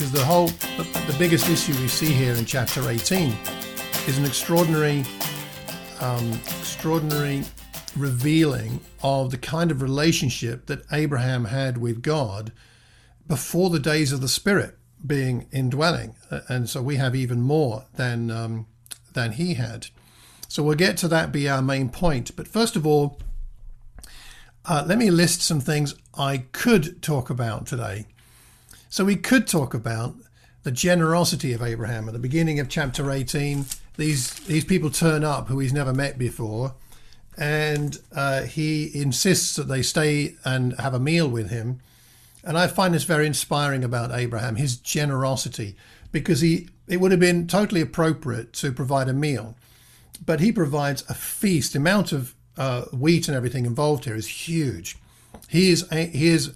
because the whole, the, biggest issue we see here in chapter 18 is an extraordinary, um, extraordinary revealing of the kind of relationship that Abraham had with God before the days of the Spirit being indwelling, and so we have even more than um, than he had. So we'll get to that be our main point. But first of all, uh, let me list some things I could talk about today. So we could talk about the generosity of Abraham at the beginning of chapter 18. These these people turn up who he's never met before, and uh, he insists that they stay and have a meal with him. And I find this very inspiring about Abraham, his generosity, because he it would have been totally appropriate to provide a meal, but he provides a feast. The amount of uh, wheat and everything involved here is huge. He is he is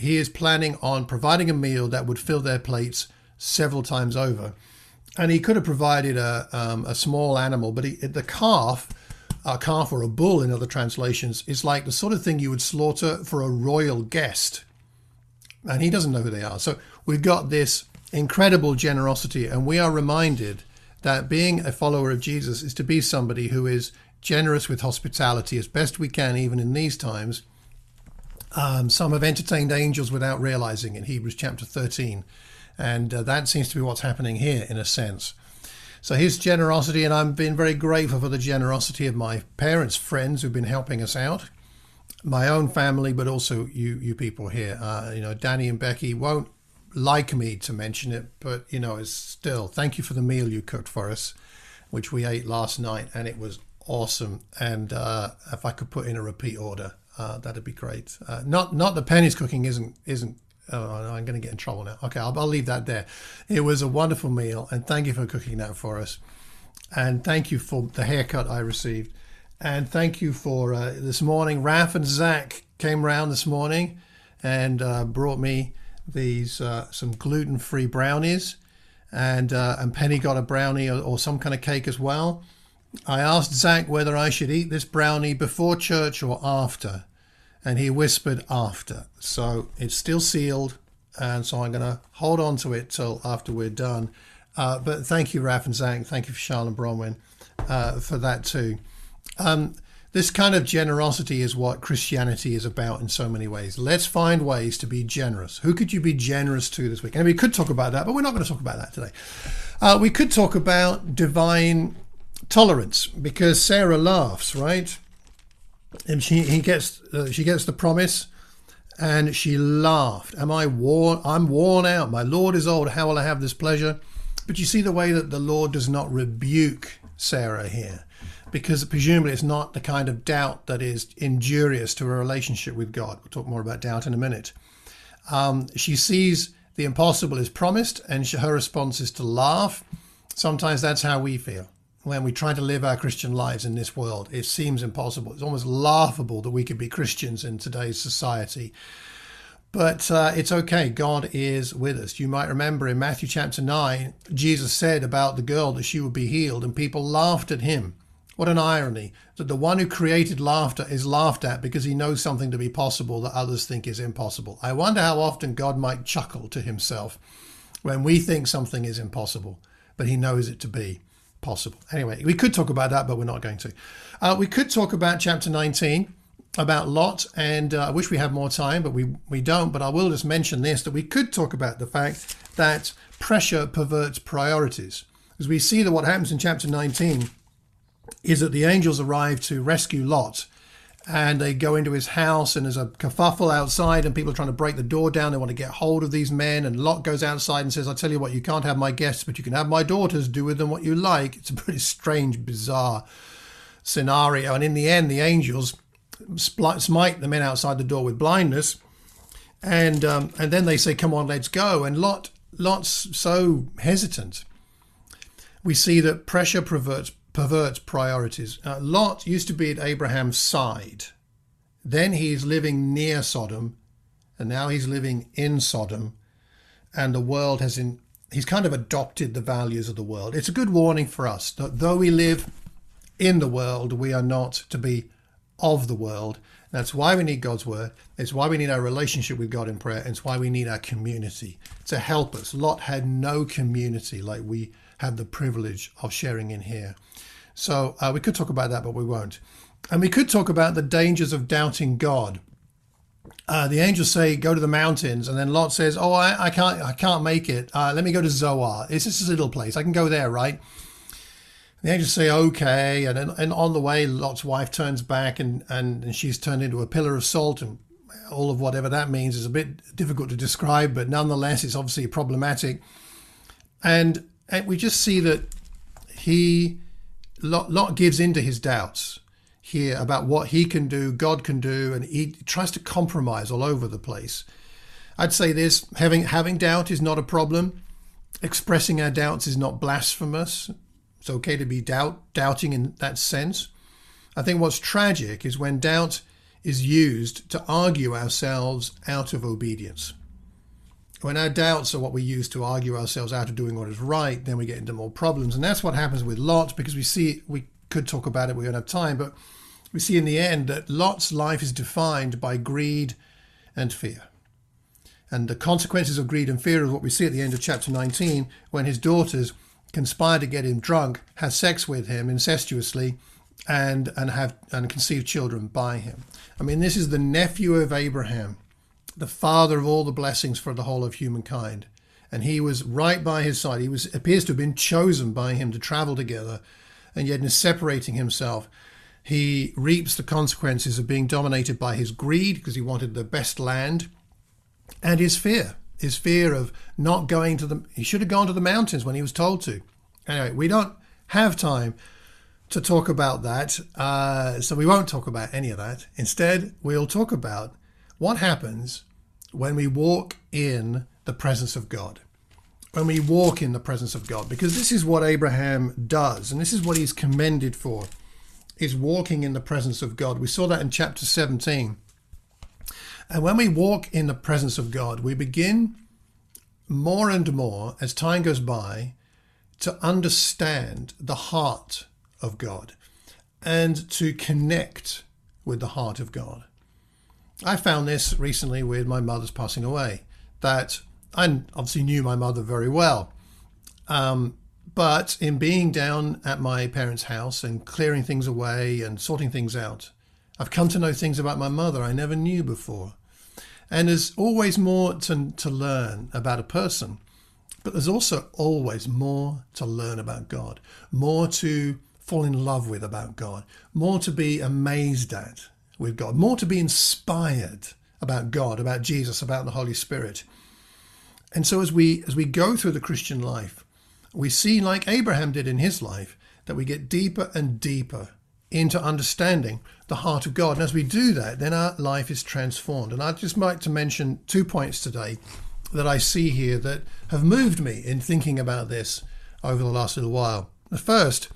he is planning on providing a meal that would fill their plates several times over, and he could have provided a um, a small animal, but he, the calf. A calf or a bull in other translations is like the sort of thing you would slaughter for a royal guest and he doesn't know who they are. So we've got this incredible generosity, and we are reminded that being a follower of Jesus is to be somebody who is generous with hospitality as best we can, even in these times. Um, some have entertained angels without realizing in Hebrews chapter 13. And uh, that seems to be what's happening here, in a sense. So his generosity, and I've been very grateful for the generosity of my parents, friends who've been helping us out my own family, but also you you people here. Uh, you know, Danny and Becky won't like me to mention it, but you know, it's still thank you for the meal you cooked for us, which we ate last night, and it was awesome. And uh, if I could put in a repeat order, uh, that'd be great. Uh, not not the Penny's cooking isn't isn't. Oh, I'm going to get in trouble now. Okay, I'll, I'll leave that there. It was a wonderful meal, and thank you for cooking that for us. And thank you for the haircut I received. And thank you for uh, this morning. Raf and Zach came round this morning and uh, brought me these uh, some gluten-free brownies, and and Penny got a brownie or, or, some kind of cake as well. I asked Zach whether I should eat this brownie before church or after, and he whispered after. So it's still sealed, and so I'm going to hold on to it till after we're done. Uh, but thank you, Raf and Zach. Thank you for Charlotte Bronwyn uh, for that too. Um, this kind of generosity is what Christianity is about in so many ways. Let's find ways to be generous. Who could you be generous to this week? And we could talk about that, but we're not going to talk about that today. Uh, we could talk about divine tolerance because Sarah laughs, right? And she he gets uh, she gets the promise, and she laughed. Am I worn? I'm worn out. My Lord is old. How will I have this pleasure? But you see the way that the Lord does not rebuke Sarah here because presumably it's not the kind of doubt that is injurious to a relationship with God. We'll talk more about doubt in a minute. Um, she sees the impossible is promised, and she, her response is to laugh. Sometimes that's how we feel when we try to live our Christian lives in this world. It seems impossible. It's almost laughable that we could be Christians in today's society. But uh, it's okay. God is with us. You might remember in Matthew chapter 9, Jesus said about the girl that she would be healed, and people laughed at him. What an irony that the one who created laughter is laughed at because he knows something to be possible that others think is impossible. I wonder how often God might chuckle to himself when we think something is impossible, but he knows it to be possible. Anyway, we could talk about that, but we're not going to. Uh, we could talk about chapter 19 about Lot, and uh, I wish we had more time, but we, we don't. But I will just mention this that we could talk about the fact that pressure perverts priorities. As we see that what happens in chapter 19 is that the angels arrive to rescue Lot and they go into his house and there's a kerfuffle outside and people are trying to break the door down. They want to get hold of these men and Lot goes outside and says i tell you what you can't have my guests but you can have my daughters. Do with them what you like. It's a pretty strange bizarre scenario. And in the end the angels smite the men outside the door with blindness. And um, and then they say come on let's go. And Lot Lot's so hesitant. We see that pressure perverts perverts priorities. Uh, Lot used to be at Abraham's side. Then he's living near Sodom, and now he's living in Sodom, and the world has in he's kind of adopted the values of the world. It's a good warning for us that though we live in the world, we are not to be of the world. That's why we need God's word. It's why we need our relationship with God in prayer. It's why we need our community to help us. Lot had no community like we have the privilege of sharing in here. So uh, we could talk about that, but we won't. And we could talk about the dangers of doubting God. Uh, the angels say, "Go to the mountains," and then Lot says, "Oh, I, I can't, I can't make it. Uh, let me go to Zoar. It's just a little place. I can go there, right?" The angels say, "Okay," and and on the way, Lot's wife turns back, and and, and she's turned into a pillar of salt, and all of whatever that means is a bit difficult to describe, but nonetheless, it's obviously problematic. And and we just see that he Lot, Lot gives into his doubts here about what he can do, God can do, and he tries to compromise all over the place. I'd say this having having doubt is not a problem. Expressing our doubts is not blasphemous. It's okay to be doubt doubting in that sense. I think what's tragic is when doubt is used to argue ourselves out of obedience. When our doubts are what we use to argue ourselves out of doing what is right, then we get into more problems. And that's what happens with Lot because we see, we could talk about it, we don't have time, but we see in the end that Lot's life is defined by greed and fear. And the consequences of greed and fear is what we see at the end of chapter 19 when his daughters conspire to get him drunk, have sex with him incestuously, and, and have and conceive children by him. I mean, this is the nephew of Abraham, the father of all the blessings for the whole of humankind. And he was right by his side. He was appears to have been chosen by him to travel together, and yet in separating himself, he reaps the consequences of being dominated by his greed because he wanted the best land and his fear, his fear of not going to the. He should have gone to the mountains when he was told to. Anyway, we don't have time to talk about that, uh, so we won't talk about any of that. Instead, we'll talk about what happens when we walk in the presence of God. When we walk in the presence of God, because this is what Abraham does, and this is what he's commended for is walking in the presence of God. We saw that in chapter 17. And when we walk in the presence of God, we begin more and more as time goes by to understand the heart of God and to connect with the heart of God. I found this recently with my mother's passing away, that I obviously knew my mother very well. Um, but in being down at my parents' house and clearing things away and sorting things out, I've come to know things about my mother I never knew before. And there's always more to, to learn about a person, but there's also always more to learn about God, more to fall in love with about God, more to be amazed at with God, more to be inspired about God, about Jesus, about the Holy Spirit. And so as we as we go through the Christian life, we see, like Abraham did in his life, that we get deeper and deeper into understanding the heart of God. And as we do that, then our life is transformed. And I'd just like to mention two points today that I see here that have moved me in thinking about this over the last little while. The first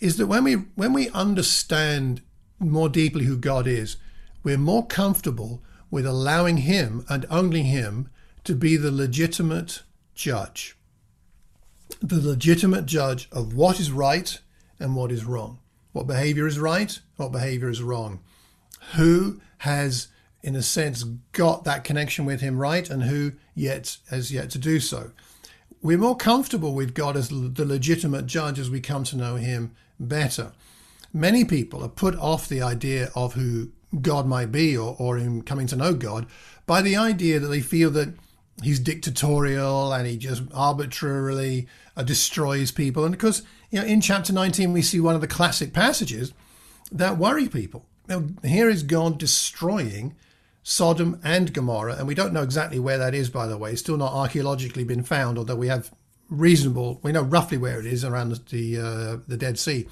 is that when we when we understand more deeply who God is, we're more comfortable with allowing him and only him to be the legitimate judge the legitimate judge of what is right and what is wrong, what behavior is right, what behavior is wrong, who has, in a sense, got that connection with him right, and who yet has yet to do so. We're more comfortable with God as the legitimate judge as we come to know him better. Many people are put off the idea of who God might be or, or in coming to know God by the idea that they feel that he's dictatorial and he just arbitrarily uh, destroys people. And because you know, in chapter 19 we see one of the classic passages that worry people. Now, here is God destroying Sodom and Gomorrah, and we don't know exactly where that is, by the way. It's still not archaeologically been found, although we have reasonable, we know roughly where it is around the the, uh, the Dead Sea.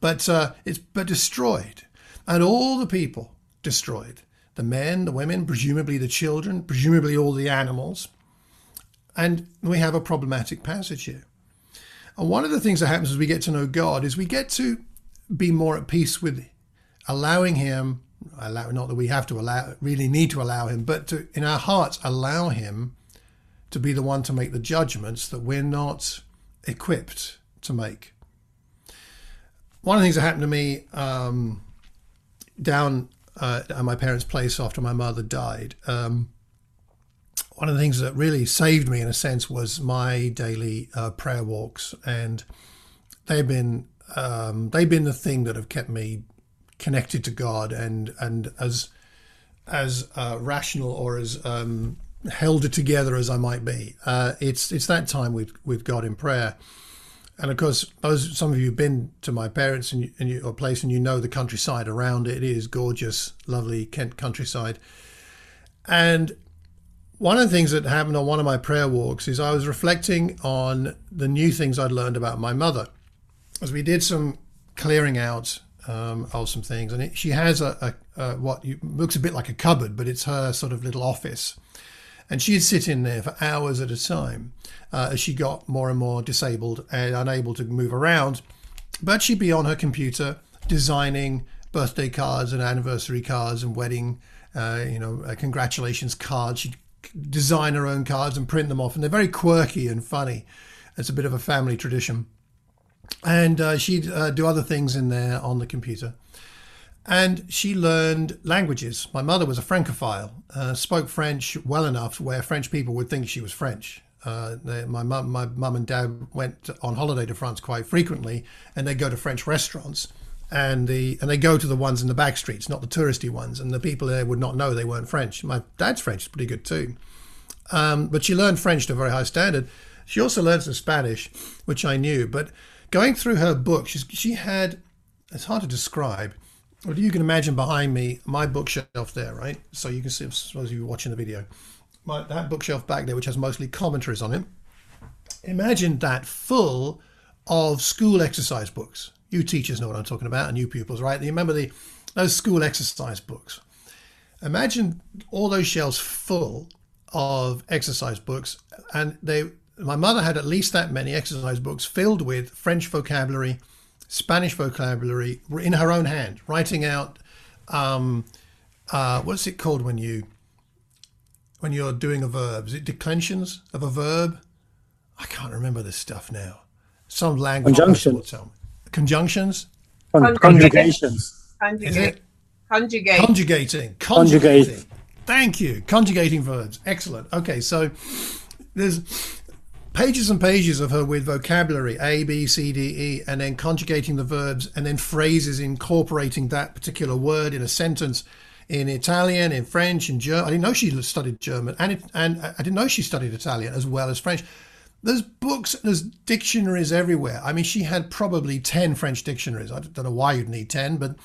But uh, it's but destroyed, and all the people destroyed the men, the women, presumably the children, presumably all the animals. And we have a problematic passage here. And one of the things that happens as we get to know God is we get to be more at peace with allowing Him, allow, not that we have to allow, really need to allow Him, but to, in our hearts, allow Him to be the one to make the judgments that we're not equipped to make. One of the things that happened to me um, down uh, at my parents' place after my mother died, um, one of the things that really saved me, in a sense, was my daily uh, prayer walks, and they've been um, they've been the thing that have kept me connected to God and and as as uh, rational or as um, held together as I might be. Uh, it's it's that time with with God in prayer, and of course, those some of you have been to my parents and, and you, or place and you know the countryside around it. It is gorgeous, lovely Kent countryside, and one of the things that happened on one of my prayer walks is I was reflecting on the new things I'd learned about my mother, as we did some clearing out um, of some things, and it, she has a, a, a what you, looks a bit like a cupboard, but it's her sort of little office, and she'd sit in there for hours at a time uh, as she got more and more disabled and unable to move around, but she'd be on her computer designing birthday cards and anniversary cards and wedding, uh, you know, uh, congratulations cards. She'd design her own cards and print them off, and they're very quirky and funny. It's a bit of a family tradition and uh, she'd uh, do other things in there on the computer. And she learned languages. My mother was a Francophile, uh, spoke French well enough where French people would think she was French. Uh, my mum, my and dad went on holiday to France quite frequently, and they go to French restaurants, and the and they go to the ones in the back streets, not the touristy ones, and the people there would not know they weren't French. My dad's French is pretty good too, um, but she learned French to a very high standard. She also learned some Spanish, which I knew, but going through her book, she's, she had, it's hard to describe, but you can imagine behind me, my bookshelf there, right? So you can see, suppose you're watching the video, my, that bookshelf back there, which has mostly commentaries on it. Imagine that full of school exercise books. You teachers know what I'm talking about, and you pupils, right? You remember the those school exercise books. Imagine all those shelves full of exercise books, and they my mother had at least that many exercise books filled with French vocabulary, Spanish vocabulary in her own hand, writing out um, uh, what's it called when you when you're doing a verb? Is it declensions of a verb? I can't remember this stuff now. Some language conjunctions. Conjunctions. conjugations. Is it? Conjugate. Conjugating. Conjugating. Conjugate. Thank you. Conjugating verbs. Excellent. Okay, so there's pages and pages of her with vocabulary A, B, C, D, E, and then conjugating the verbs and then phrases incorporating that particular word in a sentence in Italian, in French, in German. I didn't know she studied German, and it, and I didn't know she studied Italian as well as French. There's books, there's dictionaries everywhere. I mean, she had probably ten French dictionaries. I don't know why you'd need ten, but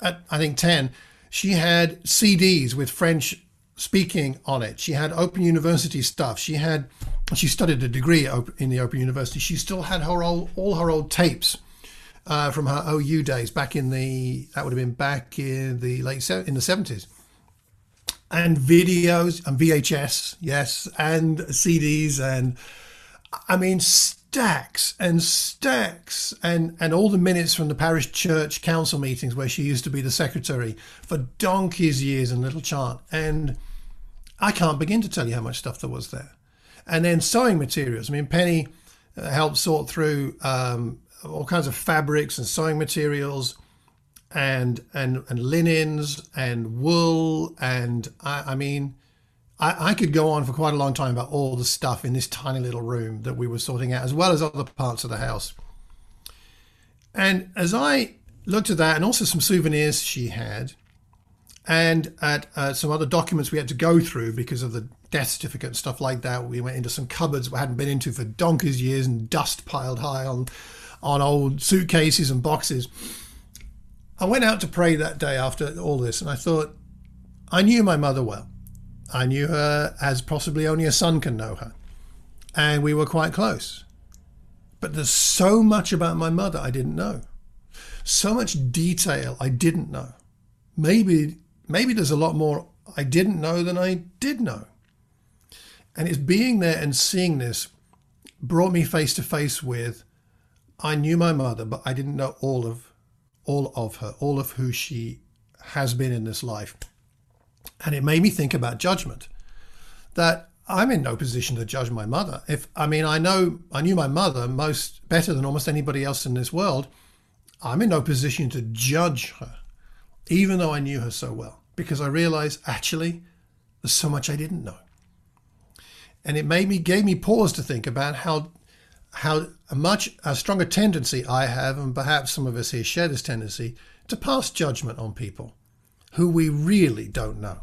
I think ten. She had CDs with French speaking on it. She had Open University stuff. She had she studied a degree in the Open University. She still had her old, all her old tapes uh, from her OU days back in the that would have been back in the late in the seventies, and videos and VHS, yes, and CDs and I mean stacks and stacks and and all the minutes from the parish church council meetings where she used to be the secretary for donkey's years and little chart and I can't begin to tell you how much stuff there was there and then sewing materials. I mean, Penny uh, helped sort through um, all kinds of fabrics and sewing materials, and and and linens and wool, and I, I mean, I, I could go on for quite a long time about all the stuff in this tiny little room that we were sorting out, as well as other parts of the house. And as I looked at that, and also some souvenirs she had, and at uh, some other documents we had to go through because of the death certificate and stuff like that. We went into some cupboards we hadn't been into for donkey's years and dust piled high on on old suitcases and boxes. I went out to pray that day after all this, and I thought, I knew my mother well. I knew her as possibly only a son can know her, and we were quite close. But there's so much about my mother I didn't know, so much detail I didn't know. Maybe maybe there's a lot more I didn't know than I did know. And it's being there and seeing this brought me face to face with I knew my mother, but I didn't know all of all of her, all of who she has been in this life. And it made me think about judgment. That I'm in no position to judge my mother. If I mean I know I knew my mother most better than almost anybody else in this world, I'm in no position to judge her even though I knew her so well, because I realized actually there's so much I didn't know. And it made me gave me pause to think about how how a much a stronger tendency I have, and perhaps some of us here share this tendency, to pass judgment on people who we really don't know.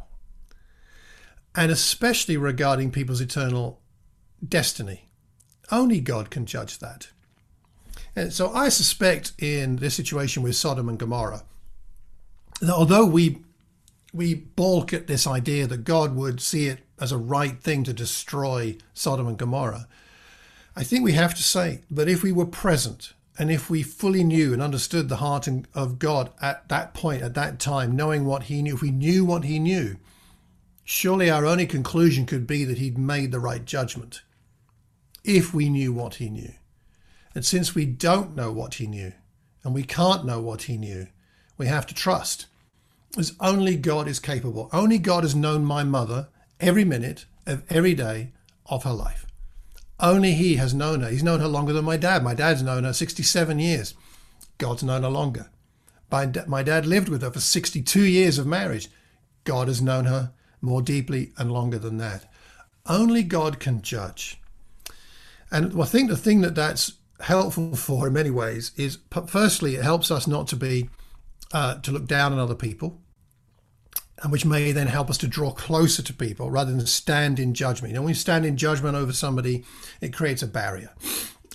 And especially regarding people's eternal destiny. Only God can judge that. And so I suspect in this situation with Sodom and Gomorrah, that although we we balk at this idea that God would see it as a right thing to destroy Sodom and Gomorrah, I think we have to say that if we were present and if we fully knew and understood the heart of God at that point, at that time, knowing what He knew, if we knew what He knew, surely our only conclusion could be that He'd made the right judgment. If we knew what He knew. And since we don't know what He knew, and we can't know what He knew, we have to trust. As only God is capable. Only God has known my mother every minute of every day of her life. Only He has known her. He's known her longer than my dad. My dad's known her 67 years. God's known her longer. My dad lived with her for 62 years of marriage. God has known her more deeply and longer than that. Only God can judge. And I think the thing that that's helpful for in many ways is, firstly, it helps us not to be uh, to look down on other people, and which may then help us to draw closer to people rather than stand in judgment. You know, when you stand in judgment over somebody, it creates a barrier.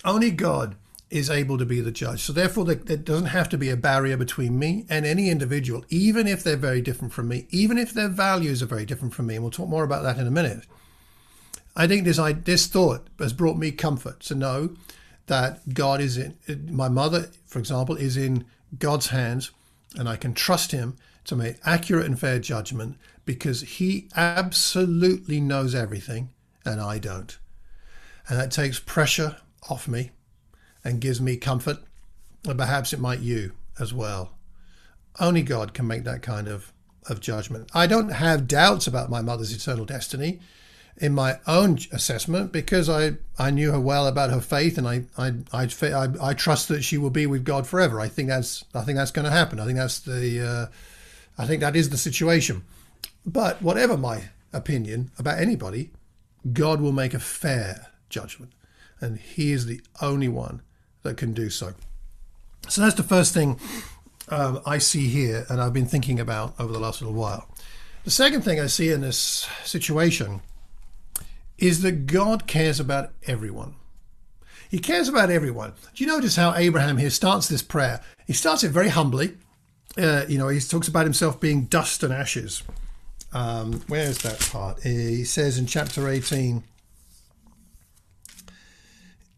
Only God is able to be the judge. So therefore, there, doesn't have to be a barrier between me and any individual, even if they're very different from me, even if their values are very different from me. And we'll talk more about that in a minute. I think this I, this thought has brought me comfort to know that God is in my mother, for example, is in God's hands, and I can trust Him to make accurate and fair judgment because He absolutely knows everything and I don't. And that takes pressure off me and gives me comfort, and perhaps it might you as well. Only God can make that kind of, of judgment. I don't have doubts about my mother's eternal destiny in my own assessment because I, I knew her well about her faith and I, I, I, I, I trust that she will be with God forever. I think that's I think that's going to happen. I think that's the uh, I think that is the situation. But whatever my opinion about anybody, God will make a fair judgment, and He is the only one that can do so. So that's the first thing um, I see here, and I've been thinking about over the last little while. The second thing I see in this situation is that God cares about everyone. He cares about everyone. Do you notice how Abraham here starts this prayer? He starts it very humbly. Uh, you know, he talks about himself being dust and ashes. Um, where's that part? He says in chapter 18,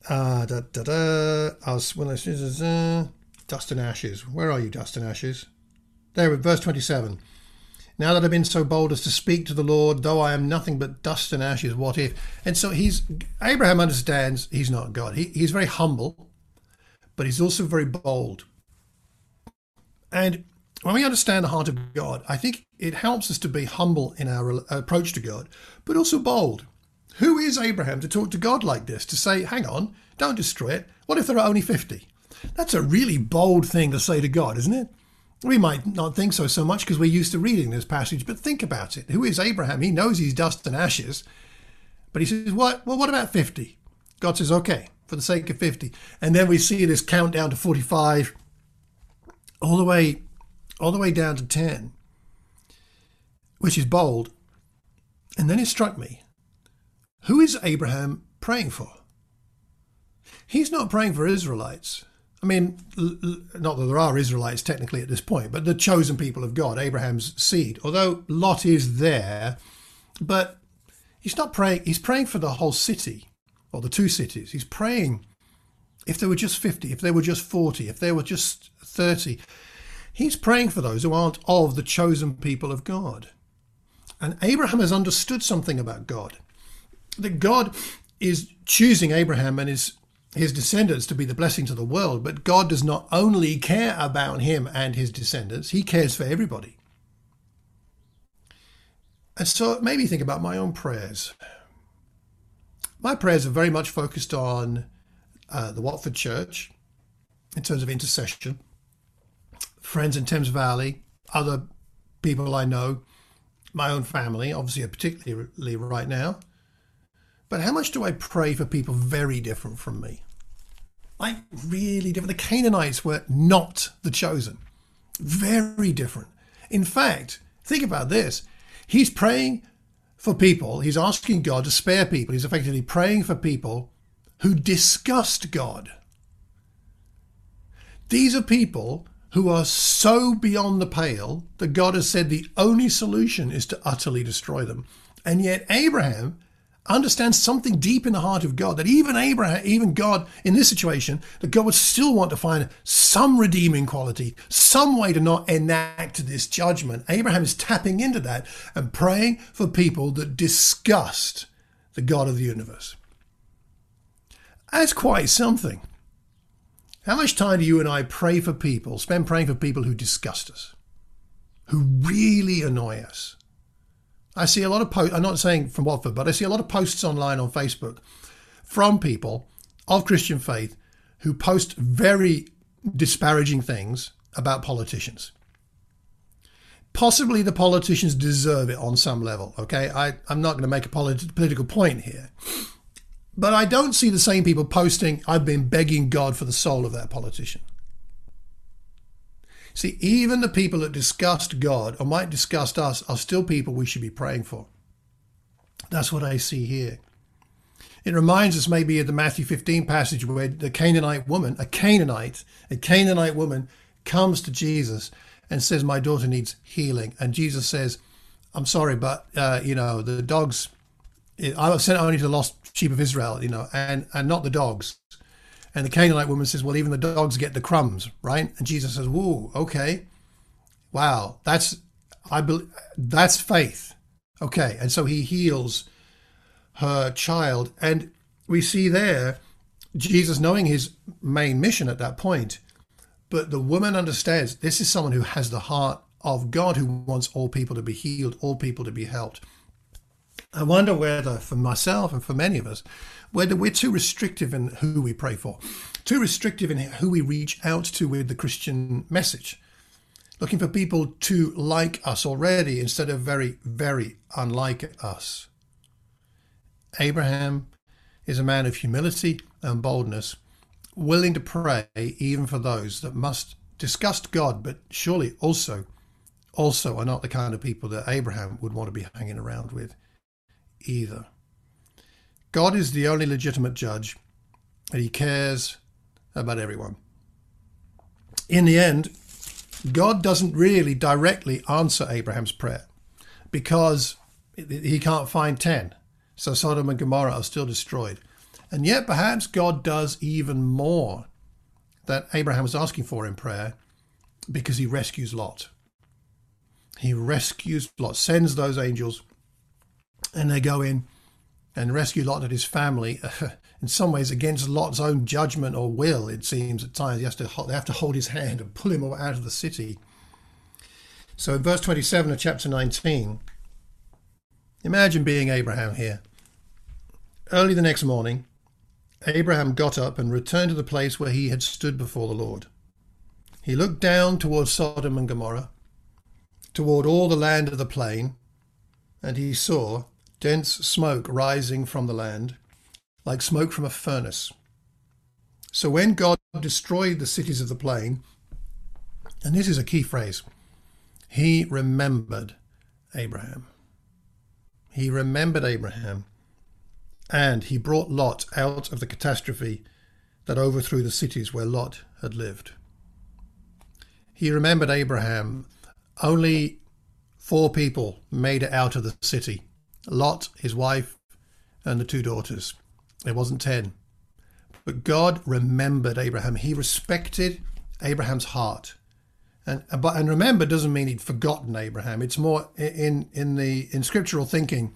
uh, da, da, da, when I, uh, dust and ashes. Where are you, dust and ashes? There, verse 27. Now that I've been so bold as to speak to the Lord, though I am nothing but dust and ashes, what if? And so he's Abraham understands he's not God. He, he's very humble, but he's also very bold. And when we understand the heart of God, I think it helps us to be humble in our approach to God, but also bold. Who is Abraham to talk to God like this? To say, hang on, don't destroy it. What if there are only 50? That's a really bold thing to say to God, isn't it? We might not think so so much because we're used to reading this passage, but think about it. Who is Abraham? He knows he's dust and ashes, but he says, "What? Well, what about 50?" God says, "Okay, for the sake of 50." And then we see this countdown to 45, all the way, all the way down to 10, which is bold. And then it struck me: Who is Abraham praying for? He's not praying for Israelites. I mean, not that there are Israelites technically at this point, but the chosen people of God, Abraham's seed. Although Lot is there, but he's not praying, he's praying for the whole city or the two cities. He's praying if there were just 50, if there were just 40, if there were just 30. He's praying for those who aren't of the chosen people of God. And Abraham has understood something about God that God is choosing Abraham and is his descendants to be the blessing to the world, but God does not only care about him and his descendants, he cares for everybody. And so it made me think about my own prayers. My prayers are very much focused on uh, the Watford Church in terms of intercession, friends in Thames Valley, other people I know, my own family, obviously, particularly right now. But how much do I pray for people very different from me? Like, really different. The Canaanites were not the chosen, very different. In fact, think about this. He's praying for people, he's asking God to spare people. He's effectively praying for people who disgust God. These are people who are so beyond the pale that God has said the only solution is to utterly destroy them. And yet, Abraham understands something deep in the heart of God that even Abraham, even God in this situation, that God would still want to find some redeeming quality, some way to not enact this judgment. Abraham is tapping into that and praying for people that disgust the God of the universe. That's quite something. How much time do you and I pray for people, spend praying for people who disgust us, who really annoy us? I see a lot of posts, I'm not saying from Watford, but I see a lot of posts online on Facebook from people of Christian faith who post very disparaging things about politicians. Possibly the politicians deserve it on some level, okay? I, I'm not going to make a polit- political point here. But I don't see the same people posting, I've been begging God for the soul of that politician. See, even the people that disgust God or might disgust us are still people we should be praying for. That's what I see here. It reminds us maybe of the Matthew 15 passage where the Canaanite woman, a Canaanite, a Canaanite woman comes to Jesus and says, My daughter needs healing. And Jesus says, I'm sorry, but, uh, you know, the dogs, I was sent only to the lost sheep of Israel, you know, and, and not the dogs. And the Canaanite woman says, Well, even the dogs get the crumbs, right? And Jesus says, Whoa, okay. Wow, that's I believe that's faith. Okay. And so he heals her child. And we see there Jesus knowing his main mission at that point. But the woman understands this is someone who has the heart of God who wants all people to be healed, all people to be helped. I wonder whether, for myself and for many of us, whether we're too restrictive in who we pray for, too restrictive in who we reach out to with the Christian message, looking for people to like us already instead of very, very unlike us. Abraham is a man of humility and boldness, willing to pray even for those that must disgust God, but surely also also are not the kind of people that Abraham would want to be hanging around with either. God is the only legitimate judge, and he cares about everyone. In the end, God doesn't really directly answer Abraham's prayer because he can't find 10. So Sodom and Gomorrah are still destroyed. And yet, perhaps God does even more that Abraham was asking for in prayer because he rescues Lot. He rescues Lot, sends those angels and they go in and rescue Lot and his family. in some ways, against Lot's own judgment or will, it seems at times. He has to, they have to hold his hand and pull him out of the city. So in verse 27 of chapter 19, imagine being Abraham here. Early the next morning, Abraham got up and returned to the place where he had stood before the Lord. He looked down toward Sodom and Gomorrah, toward all the land of the plain, and he saw dense smoke rising from the land, like smoke from a furnace. So when God destroyed the cities of the plain, and this is a key phrase, he remembered Abraham. He remembered Abraham, and he brought Lot out of the catastrophe that overthrew the cities where Lot had lived. He remembered Abraham. Only four people made it out of the city Lot, his wife, and the two daughters. It wasn't 10. But God remembered Abraham. He respected Abraham's heart. And, uh, but, and remember doesn't mean he'd forgotten Abraham. It's more in, in the in scriptural thinking,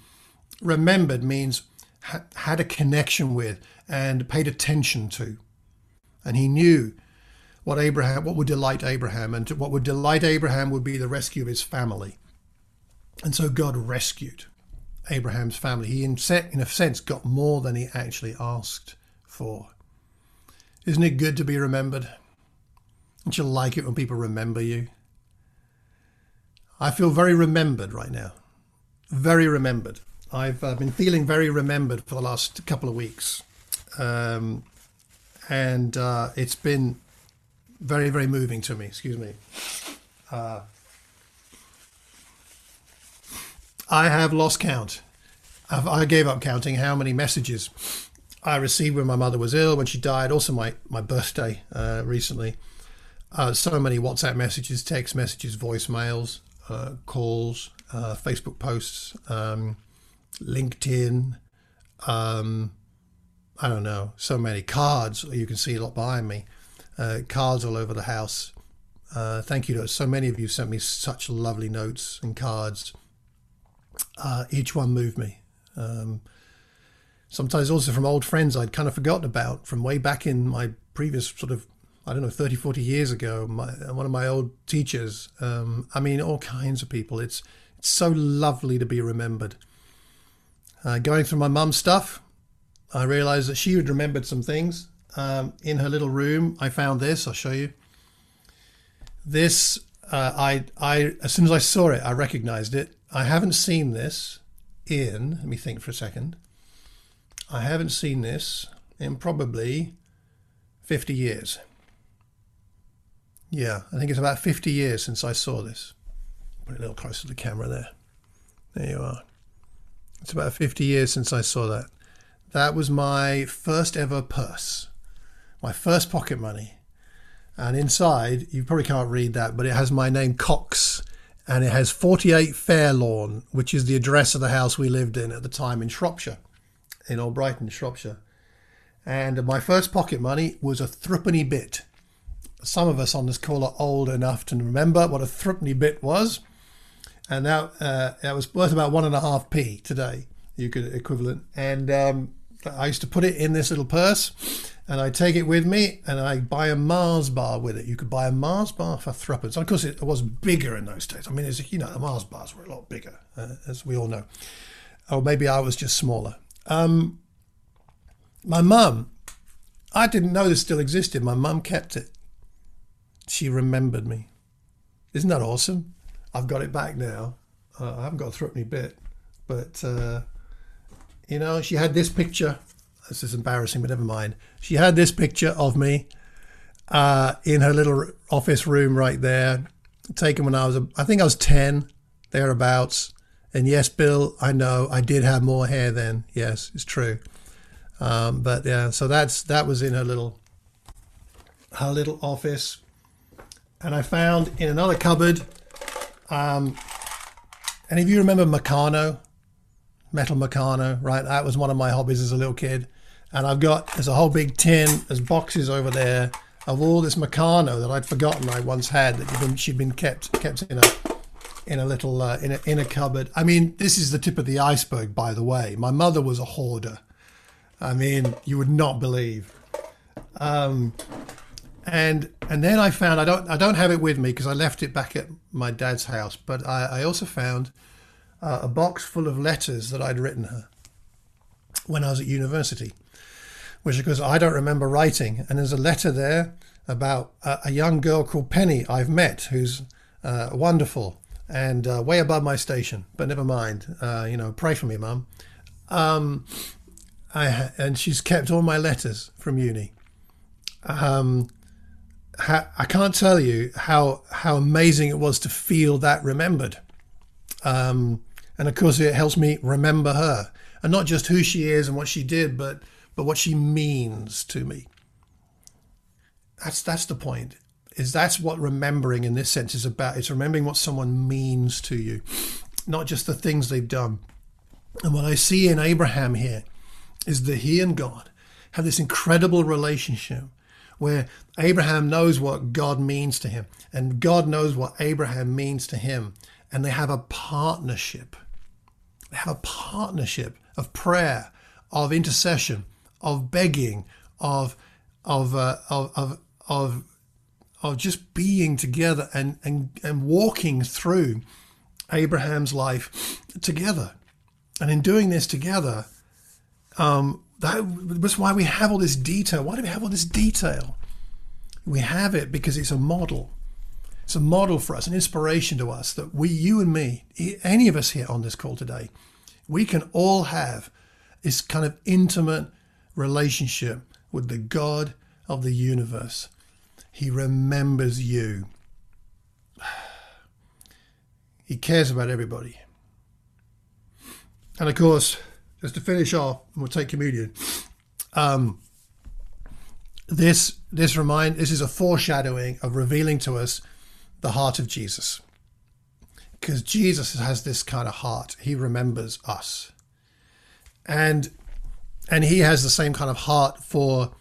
remembered means ha- had a connection with and paid attention to. And he knew what Abraham, what would delight Abraham, and what would delight Abraham would be the rescue of his family. And so God rescued. Abraham's family. He, in, in a sense, got more than he actually asked for. Isn't it good to be remembered? Don't you like it when people remember you? I feel very remembered right now. Very remembered. I've uh, been feeling very remembered for the last couple of weeks. Um, and uh, it's been very, very moving to me. Excuse me. Uh, I have lost count. I've, i gave up counting how many messages I received when my mother was ill, when she died, also my, my birthday uh, recently. Uh, so many WhatsApp messages, text messages, voicemails, uh, calls, uh, Facebook posts, um, LinkedIn. Um, I don't know, so many cards. You can see a lot behind me. Uh, cards all over the house. Uh, thank you to so many of you sent me such lovely notes and cards uh, each one moved me. Um, sometimes also from old friends I'd kind of forgotten about from way back in my previous sort of, I don't know, 30, 40 years ago. My, one of my old teachers. Um, I mean, all kinds of people. It's, it's so lovely to be remembered. Uh, going through my mum's stuff, I realized that she had remembered some things. Um, in her little room, I found this. I'll show you. This, uh, I, I, as soon as I saw it, I recognized it. I haven't seen this in, let me think for a second. I haven't seen this in probably 50 years. Yeah, I think it's about 50 years since I saw this. Put it a little closer to the camera there. There you are. It's about 50 years since I saw that. That was my first ever purse, my first pocket money. And inside, you probably can't read that, but it has my name Cox and it has 48 Fairlawn, which is the address of the house we lived in at the time in Shropshire, in Albrighton, Shropshire. And my first pocket money was a threepenny bit. Some of us on this call are old enough to remember what a threepenny bit was, and that uh, that was worth about one and a half p today, you could equivalent. And um, I used to put it in this little purse, and I take it with me and I buy a Mars bar with it. You could buy a Mars bar for threepence. Of course, it was bigger in those days. I mean, you know, the Mars bars were a lot bigger, uh, as we all know. Or maybe I was just smaller. Um, my mum, I didn't know this still existed. My mum kept it. She remembered me. Isn't that awesome? I've got it back now. Uh, I haven't got a threepenny bit, but uh, you know, she had this picture this is embarrassing, but never mind. She had this picture of me uh, in her little office room right there, taken when I was, I think I was 10, thereabouts. And yes, Bill, I know I did have more hair then. Yes, it's true. Um, but yeah, so that's that was in her little her little office, and I found in another cupboard. Um, any of you remember Meccano? Metal Meccano, right? That was one of my hobbies as a little kid. And I've got, there's a whole big tin, there's boxes over there of all this Meccano that I'd forgotten I once had that been, she'd been kept kept in a in a little uh, in a in a cupboard. I mean, this is the tip of the iceberg, by the way. My mother was a hoarder. I mean, you would not believe. Um, and and then I found I don't I don't have it with me because I left it back at my dad's house. But I, I also found uh, a box full of letters that I'd written her when I was at university, which of course I don't remember writing. And there's a letter there about a, a young girl called Penny I've met who's uh, wonderful and uh, way above my station. But never mind. Uh, you know, pray for me, Mum. Um, I, and she's kept all my letters from uni. Um, I can't tell you how how amazing it was to feel that remembered. Um, and of course it helps me remember her. And not just who she is and what she did but but what she means to me. That's that's the point is that's what remembering in this sense is about. It's remembering what someone means to you not just the things they've done. And what i see in Abraham here is that he and god have this incredible relationship where Abraham knows what god means to him and god knows what Abraham means to him. And they have a partnership have a partnership of prayer, of intercession, of begging, of of uh, of, of of of just being together and and and walking through Abraham's life together, and in doing this together, um, that was why we have all this detail. Why do we have all this detail? We have it because it's a model. It's a model for us, an inspiration to us that we, you and me, any of us here on this call today, we can all have this kind of intimate relationship with the God of the universe. He remembers you. He cares about everybody. And of course, just to finish off, we'll take communion. Um, this this remind this is a foreshadowing of revealing to us the heart of Jesus. Because Jesus has this kind of heart. He remembers us. And and he has the same kind of heart for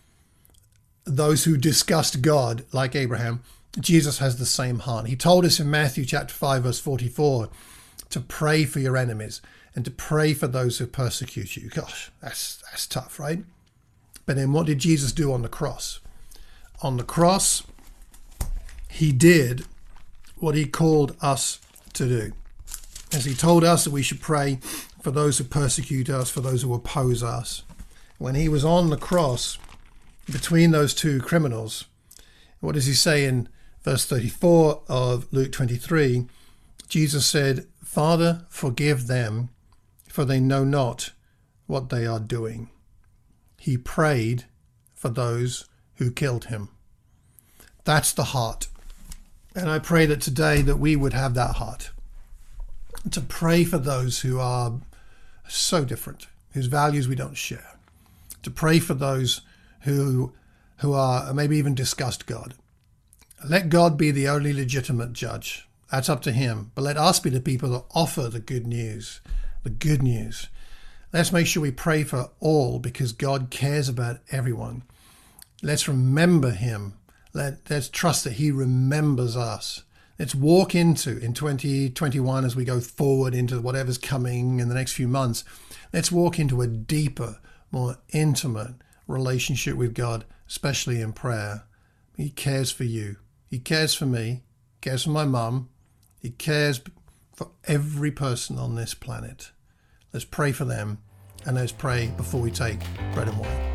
those who disgust God, like Abraham. Jesus has the same heart. He told us in Matthew chapter 5, verse 44, to pray for your enemies and to pray for those who persecute you. Gosh, that's that's tough, right? But then what did Jesus do on the cross? On the cross, he did what he called us to do. As he told us that we should pray for those who persecute us, for those who oppose us. When he was on the cross between those two criminals, what does he say in verse 34 of Luke 23? Jesus said, Father, forgive them, for they know not what they are doing. He prayed for those who killed him. That's the heart. And I pray that today that we would have that heart to pray for those who are so different, whose values we don't share, to pray for those who who are maybe even disgust God. Let God be the only legitimate judge. That's up to him. But let us be the people that offer the good news the good news. Let's make sure we pray for all because God cares about everyone. Let's remember Him. Let, let's trust that He remembers us. Let's walk into in 2021 as we go forward into whatever's coming in the next few months. Let's walk into a deeper, more intimate relationship with God, especially in prayer. He cares for you. He cares for me. He cares for my mum. He cares for every person on this planet. Let's pray for them and let's pray before we take bread and wine.